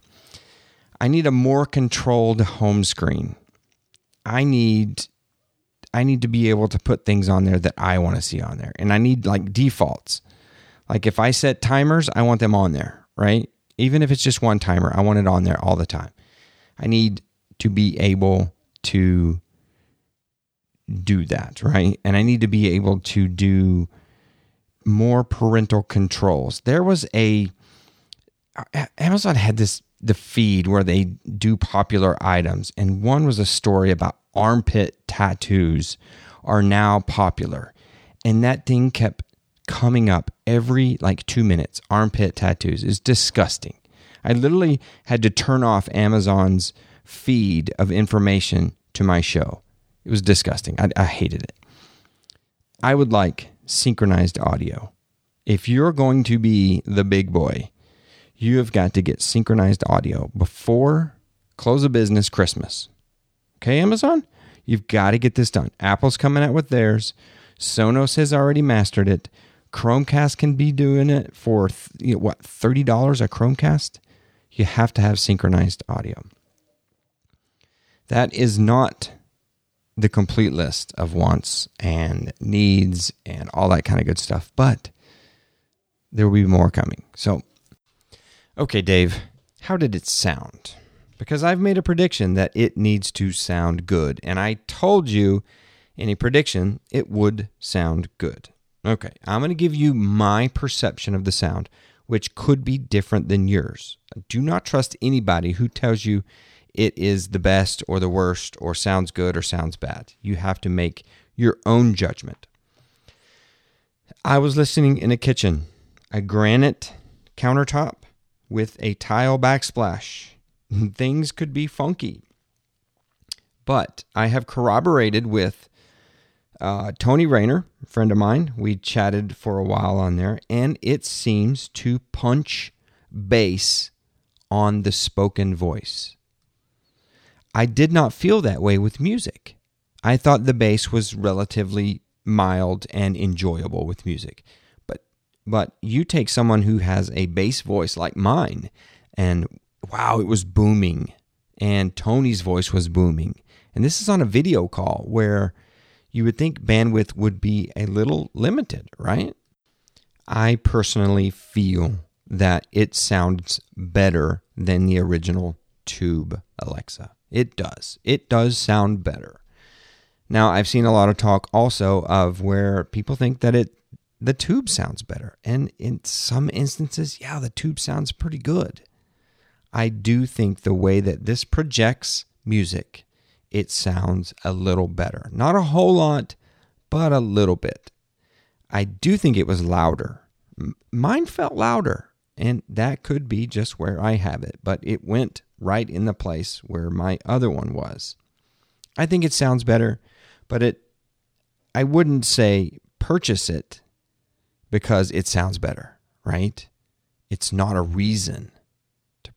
A: I need a more controlled home screen. I need I need to be able to put things on there that I want to see on there. And I need like defaults. Like if I set timers, I want them on there, right? Even if it's just one timer, I want it on there all the time. I need to be able to do that, right? And I need to be able to do more parental controls. There was a Amazon had this the feed where they do popular items, and one was a story about armpit tattoos are now popular, and that thing kept coming up every like two minutes. Armpit tattoos is disgusting. I literally had to turn off Amazon's feed of information to my show. It was disgusting. I, I hated it. I would like synchronized audio. If you're going to be the big boy, you have got to get synchronized audio before close of business Christmas. Okay, Amazon? You've got to get this done. Apple's coming out with theirs. Sonos has already mastered it. Chromecast can be doing it for you know, what thirty dollars a Chromecast. You have to have synchronized audio. That is not the complete list of wants and needs and all that kind of good stuff, but there will be more coming. So, okay, Dave, how did it sound? Because I've made a prediction that it needs to sound good, and I told you in a prediction it would sound good. Okay, I'm going to give you my perception of the sound, which could be different than yours. Do not trust anybody who tells you it is the best or the worst or sounds good or sounds bad. You have to make your own judgment. I was listening in a kitchen, a granite countertop with a tile backsplash. [LAUGHS] Things could be funky. But I have corroborated with uh, Tony Rayner, a friend of mine. We chatted for a while on there, and it seems to punch bass on the spoken voice. I did not feel that way with music. I thought the bass was relatively mild and enjoyable with music. But but you take someone who has a bass voice like mine and wow, it was booming and Tony's voice was booming. And this is on a video call where you would think bandwidth would be a little limited, right? I personally feel that it sounds better than the original tube Alexa. It does. It does sound better. Now, I've seen a lot of talk also of where people think that it the tube sounds better. And in some instances, yeah, the tube sounds pretty good. I do think the way that this projects music it sounds a little better. Not a whole lot, but a little bit. I do think it was louder. Mine felt louder, and that could be just where I have it, but it went right in the place where my other one was. I think it sounds better, but it I wouldn't say purchase it because it sounds better, right? It's not a reason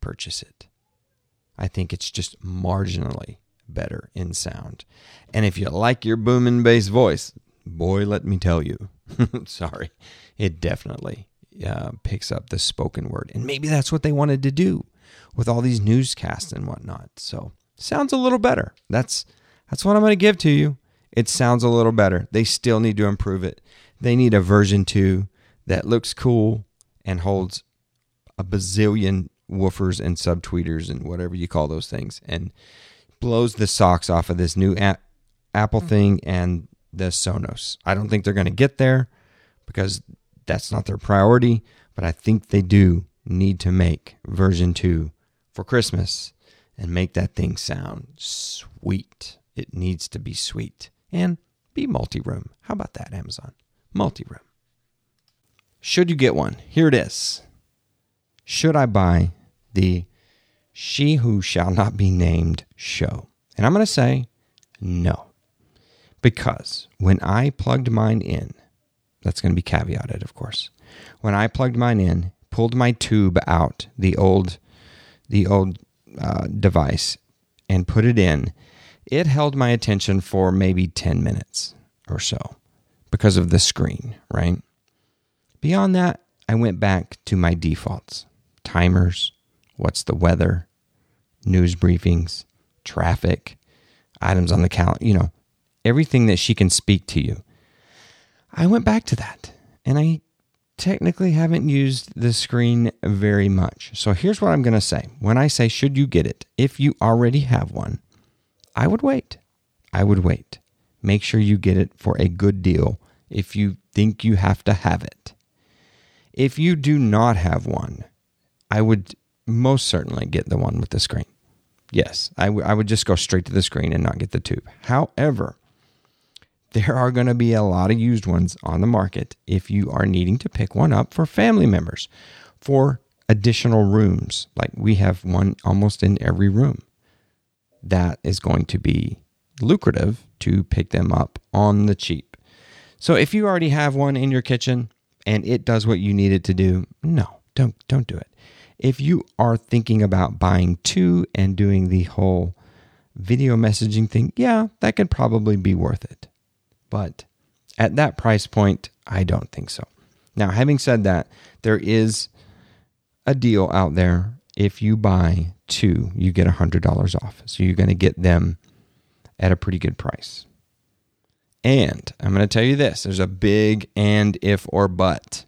A: purchase it. I think it's just marginally better in sound. And if you like your booming bass voice, boy, let me tell you, [LAUGHS] sorry, it definitely uh, picks up the spoken word. And maybe that's what they wanted to do with all these newscasts and whatnot. So sounds a little better. That's that's what I'm going to give to you. It sounds a little better. They still need to improve it. They need a version two that looks cool and holds a bazillion woofers and subtweeters and whatever you call those things and blows the socks off of this new Apple mm-hmm. thing and the Sonos. I don't think they're going to get there because that's not their priority, but I think they do need to make version 2 for Christmas and make that thing sound sweet. It needs to be sweet and be multi room. How about that, Amazon? Multi room. Should you get one? Here it is. Should I buy the she Who Shall Not Be Named show? And I'm going to say no. Because when I plugged mine in, that's going to be caveated, of course. When I plugged mine in, pulled my tube out, the old, the old uh, device, and put it in, it held my attention for maybe 10 minutes or so because of the screen, right? Beyond that, I went back to my defaults timers, what's the weather, news briefings, traffic, items on the calendar, you know, everything that she can speak to you. I went back to that and I technically haven't used the screen very much. So here's what I'm going to say. When I say, should you get it? If you already have one, I would wait. I would wait. Make sure you get it for a good deal if you think you have to have it. If you do not have one, I would most certainly get the one with the screen. Yes, I, w- I would just go straight to the screen and not get the tube. However, there are going to be a lot of used ones on the market if you are needing to pick one up for family members, for additional rooms. Like we have one almost in every room. That is going to be lucrative to pick them up on the cheap. So if you already have one in your kitchen and it does what you need it to do, no, don't don't do it. If you are thinking about buying two and doing the whole video messaging thing, yeah, that could probably be worth it. But at that price point, I don't think so. Now, having said that, there is a deal out there. If you buy two, you get $100 off. So you're going to get them at a pretty good price. And I'm going to tell you this there's a big and if or but.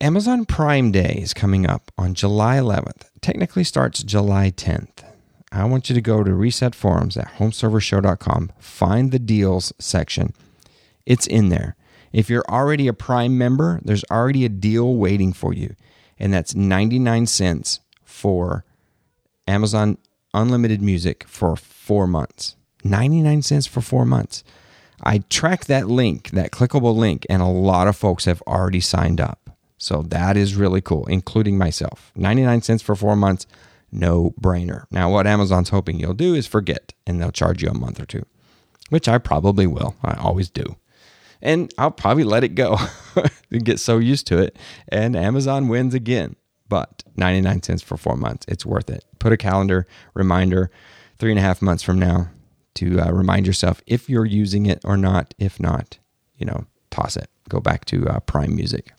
A: Amazon Prime Day is coming up on July 11th. Technically starts July 10th. I want you to go to Reset Forums at homeservershow.com, find the deals section. It's in there. If you're already a Prime member, there's already a deal waiting for you, and that's 99 cents for Amazon Unlimited Music for four months. 99 cents for four months. I tracked that link, that clickable link, and a lot of folks have already signed up. So that is really cool, including myself. 99 cents for four months, no brainer. Now, what Amazon's hoping you'll do is forget, and they'll charge you a month or two, which I probably will. I always do. And I'll probably let it go [LAUGHS] and get so used to it, and Amazon wins again. But 99 cents for four months, it's worth it. Put a calendar reminder three and a half months from now to uh, remind yourself if you're using it or not. If not, you know, toss it. Go back to uh, Prime Music.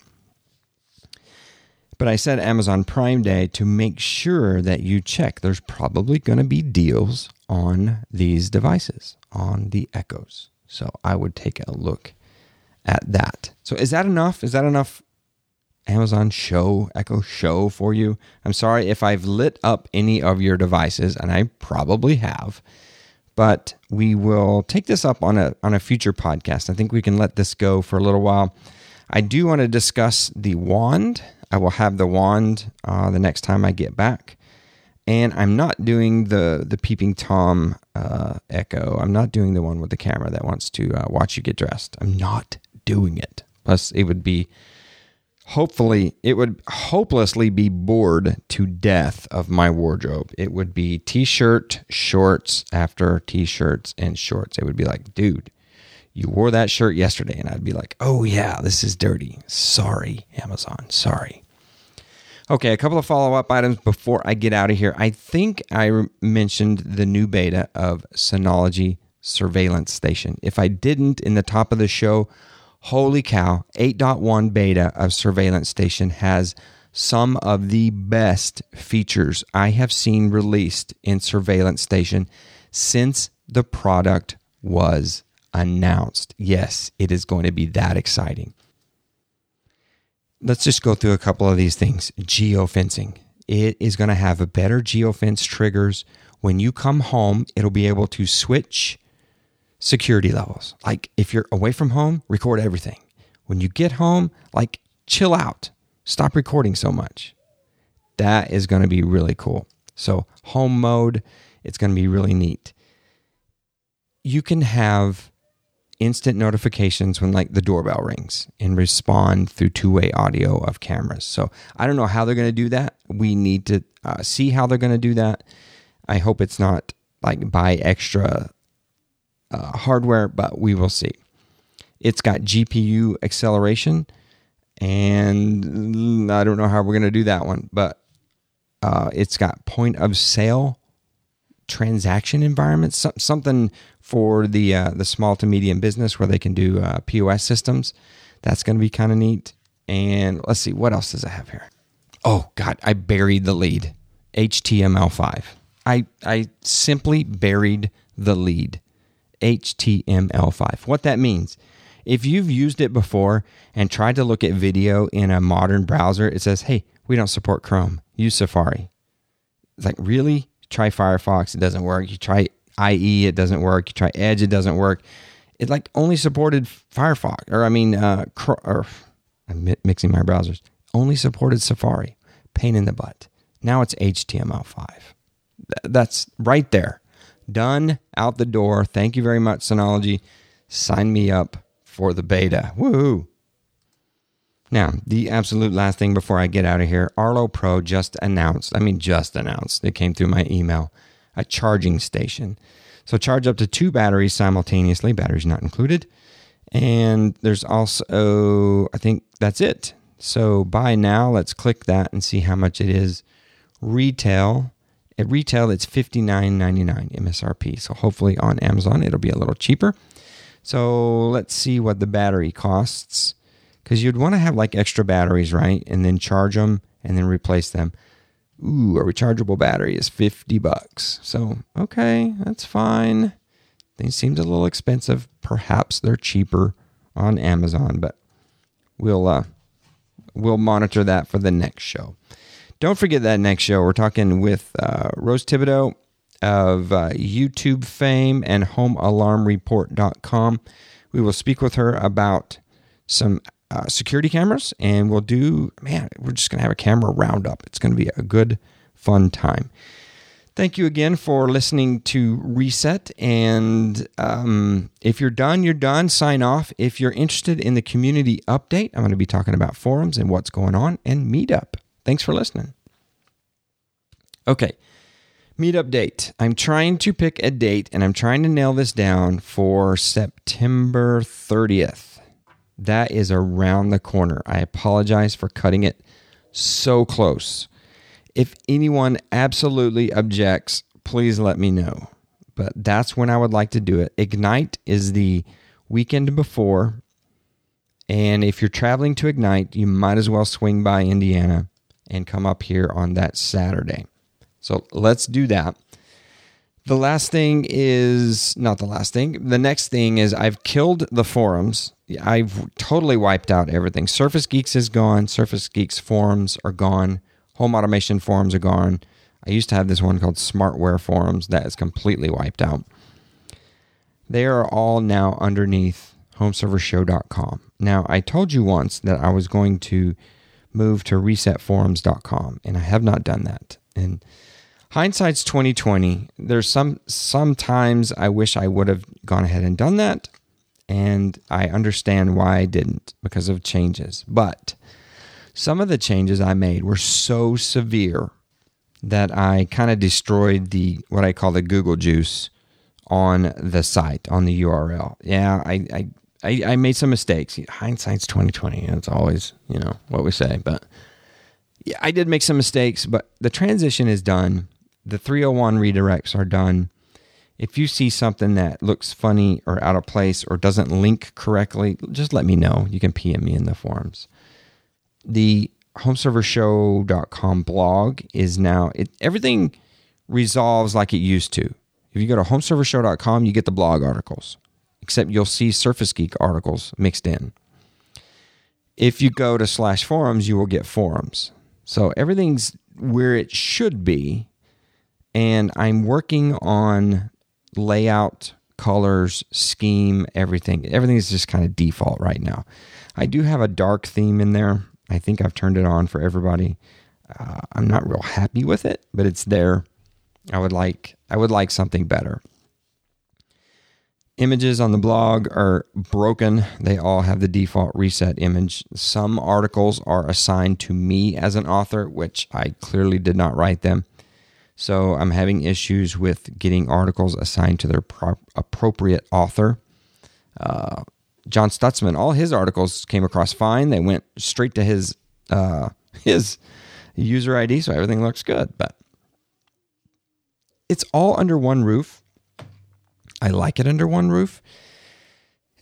A: But I said Amazon Prime Day to make sure that you check. There's probably going to be deals on these devices, on the Echoes. So I would take a look at that. So is that enough? Is that enough Amazon Show, Echo Show for you? I'm sorry if I've lit up any of your devices, and I probably have. But we will take this up on a on a future podcast. I think we can let this go for a little while. I do want to discuss the wand I will have the wand uh, the next time I get back. And I'm not doing the the peeping tom uh, echo. I'm not doing the one with the camera that wants to uh, watch you get dressed. I'm not doing it. Plus, it would be hopefully it would hopelessly be bored to death of my wardrobe. It would be t-shirt, shorts after t-shirts and shorts. It would be like, dude, you wore that shirt yesterday. And I'd be like, oh, yeah, this is dirty. Sorry, Amazon. Sorry. Okay, a couple of follow up items before I get out of here. I think I mentioned the new beta of Synology Surveillance Station. If I didn't in the top of the show, holy cow, 8.1 beta of Surveillance Station has some of the best features I have seen released in Surveillance Station since the product was announced. Yes, it is going to be that exciting. Let's just go through a couple of these things. Geofencing. It is going to have a better geofence triggers. When you come home, it'll be able to switch security levels. Like if you're away from home, record everything. When you get home, like chill out. Stop recording so much. That is going to be really cool. So, home mode, it's going to be really neat. You can have instant notifications when like the doorbell rings and respond through two-way audio of cameras. So I don't know how they're going to do that. We need to uh, see how they're going to do that. I hope it's not like buy extra uh, hardware, but we will see. It's got GPU acceleration, and I don't know how we're going to do that one, but uh, it's got point of sale transaction environments, something for the uh, the small to medium business where they can do uh, POS systems. That's going to be kind of neat. And let's see what else does it have here. Oh God, I buried the lead. HTML5. I I simply buried the lead. HTML5. What that means, if you've used it before and tried to look at video in a modern browser, it says, "Hey, we don't support Chrome. Use Safari." It's like, really? Try Firefox, it doesn't work. You try IE, it doesn't work. You try Edge, it doesn't work. It like only supported Firefox, or I mean, uh, cr- or I'm mixing my browsers. Only supported Safari. pain in the butt. Now it's HTML5. That's right there. Done, out the door. Thank you very much, Synology. Sign me up for the beta. Woohoo! Now, the absolute last thing before I get out of here Arlo Pro just announced, I mean, just announced, it came through my email, a charging station. So, charge up to two batteries simultaneously, batteries not included. And there's also, I think that's it. So, buy now. Let's click that and see how much it is retail. At retail, it's $59.99 MSRP. So, hopefully on Amazon, it'll be a little cheaper. So, let's see what the battery costs because you'd want to have like extra batteries, right? And then charge them and then replace them. Ooh, a rechargeable battery is 50 bucks. So, okay, that's fine. They seemed a little expensive. Perhaps they're cheaper on Amazon, but we'll uh we'll monitor that for the next show. Don't forget that next show. We're talking with uh, Rose Thibodeau of uh, YouTube fame and HomeAlarmReport.com. We will speak with her about some uh, security cameras, and we'll do, man, we're just going to have a camera roundup. It's going to be a good, fun time. Thank you again for listening to Reset. And um, if you're done, you're done. Sign off. If you're interested in the community update, I'm going to be talking about forums and what's going on and meetup. Thanks for listening. Okay, meetup date. I'm trying to pick a date and I'm trying to nail this down for September 30th. That is around the corner. I apologize for cutting it so close. If anyone absolutely objects, please let me know. But that's when I would like to do it. Ignite is the weekend before. And if you're traveling to Ignite, you might as well swing by Indiana and come up here on that Saturday. So let's do that. The last thing is not the last thing. The next thing is I've killed the forums. I've totally wiped out everything. Surface Geeks is gone. Surface Geeks forums are gone. Home automation forums are gone. I used to have this one called Smartware forums that is completely wiped out. They are all now underneath homeservershow.com. Now, I told you once that I was going to move to resetforums.com, and I have not done that. And hindsight's 2020. There's some sometimes I wish I would have gone ahead and done that, and I understand why I didn't because of changes. But some of the changes I made were so severe that I kind of destroyed the what I call the Google juice on the site on the URL. Yeah, I I, I, I made some mistakes. Hindsight's twenty twenty. It's always you know what we say, but yeah, I did make some mistakes. But the transition is done. The 301 redirects are done. If you see something that looks funny or out of place or doesn't link correctly, just let me know. You can PM me in the forums. The homeservershow.com blog is now it, everything resolves like it used to. If you go to homeservershow.com, you get the blog articles, except you'll see Surface Geek articles mixed in. If you go to slash forums, you will get forums. So everything's where it should be. And I'm working on layout, colors, scheme, everything. Everything is just kind of default right now. I do have a dark theme in there. I think I've turned it on for everybody. Uh, I'm not real happy with it, but it's there. I would like I would like something better. Images on the blog are broken. They all have the default reset image. Some articles are assigned to me as an author, which I clearly did not write them. So I'm having issues with getting articles assigned to their pro- appropriate author. Uh, John Stutzman, all his articles came across fine. They went straight to his uh, [LAUGHS] his user ID, so everything looks good. But it's all under one roof. I like it under one roof.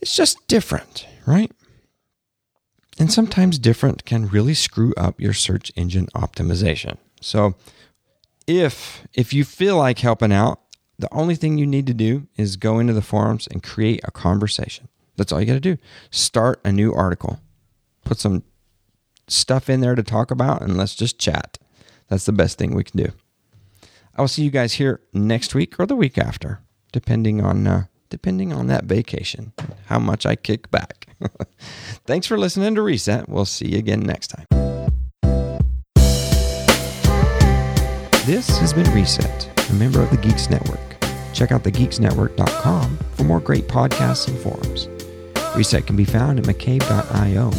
A: It's just different, right? And sometimes different can really screw up your search engine optimization. So if if you feel like helping out, the only thing you need to do is go into the forums and create a conversation. That's all you got to do. Start a new article. Put some stuff in there to talk about and let's just chat. That's the best thing we can do. I will see you guys here next week or the week after, depending on uh, depending on that vacation, how much I kick back. [LAUGHS] Thanks for listening to Reset. We'll see you again next time. This has been Reset, a member of the Geeks Network. Check out thegeeksnetwork.com for more great podcasts and forums. Reset can be found at mccabe.io,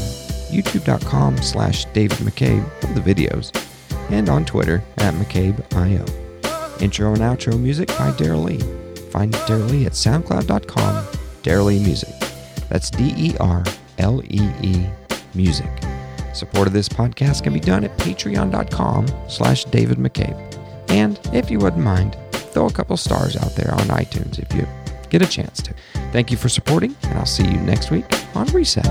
A: youtube.com slash David McCabe for the videos, and on Twitter at McCabe.io. Intro and outro music by Daryl Lee. Find Daryl Lee at soundcloud.com, Daryl Lee Music. That's D E R L E E Music. Support of this podcast can be done at patreon.com slash David McCabe. And if you wouldn't mind, throw a couple stars out there on iTunes if you get a chance to. Thank you for supporting, and I'll see you next week on Reset.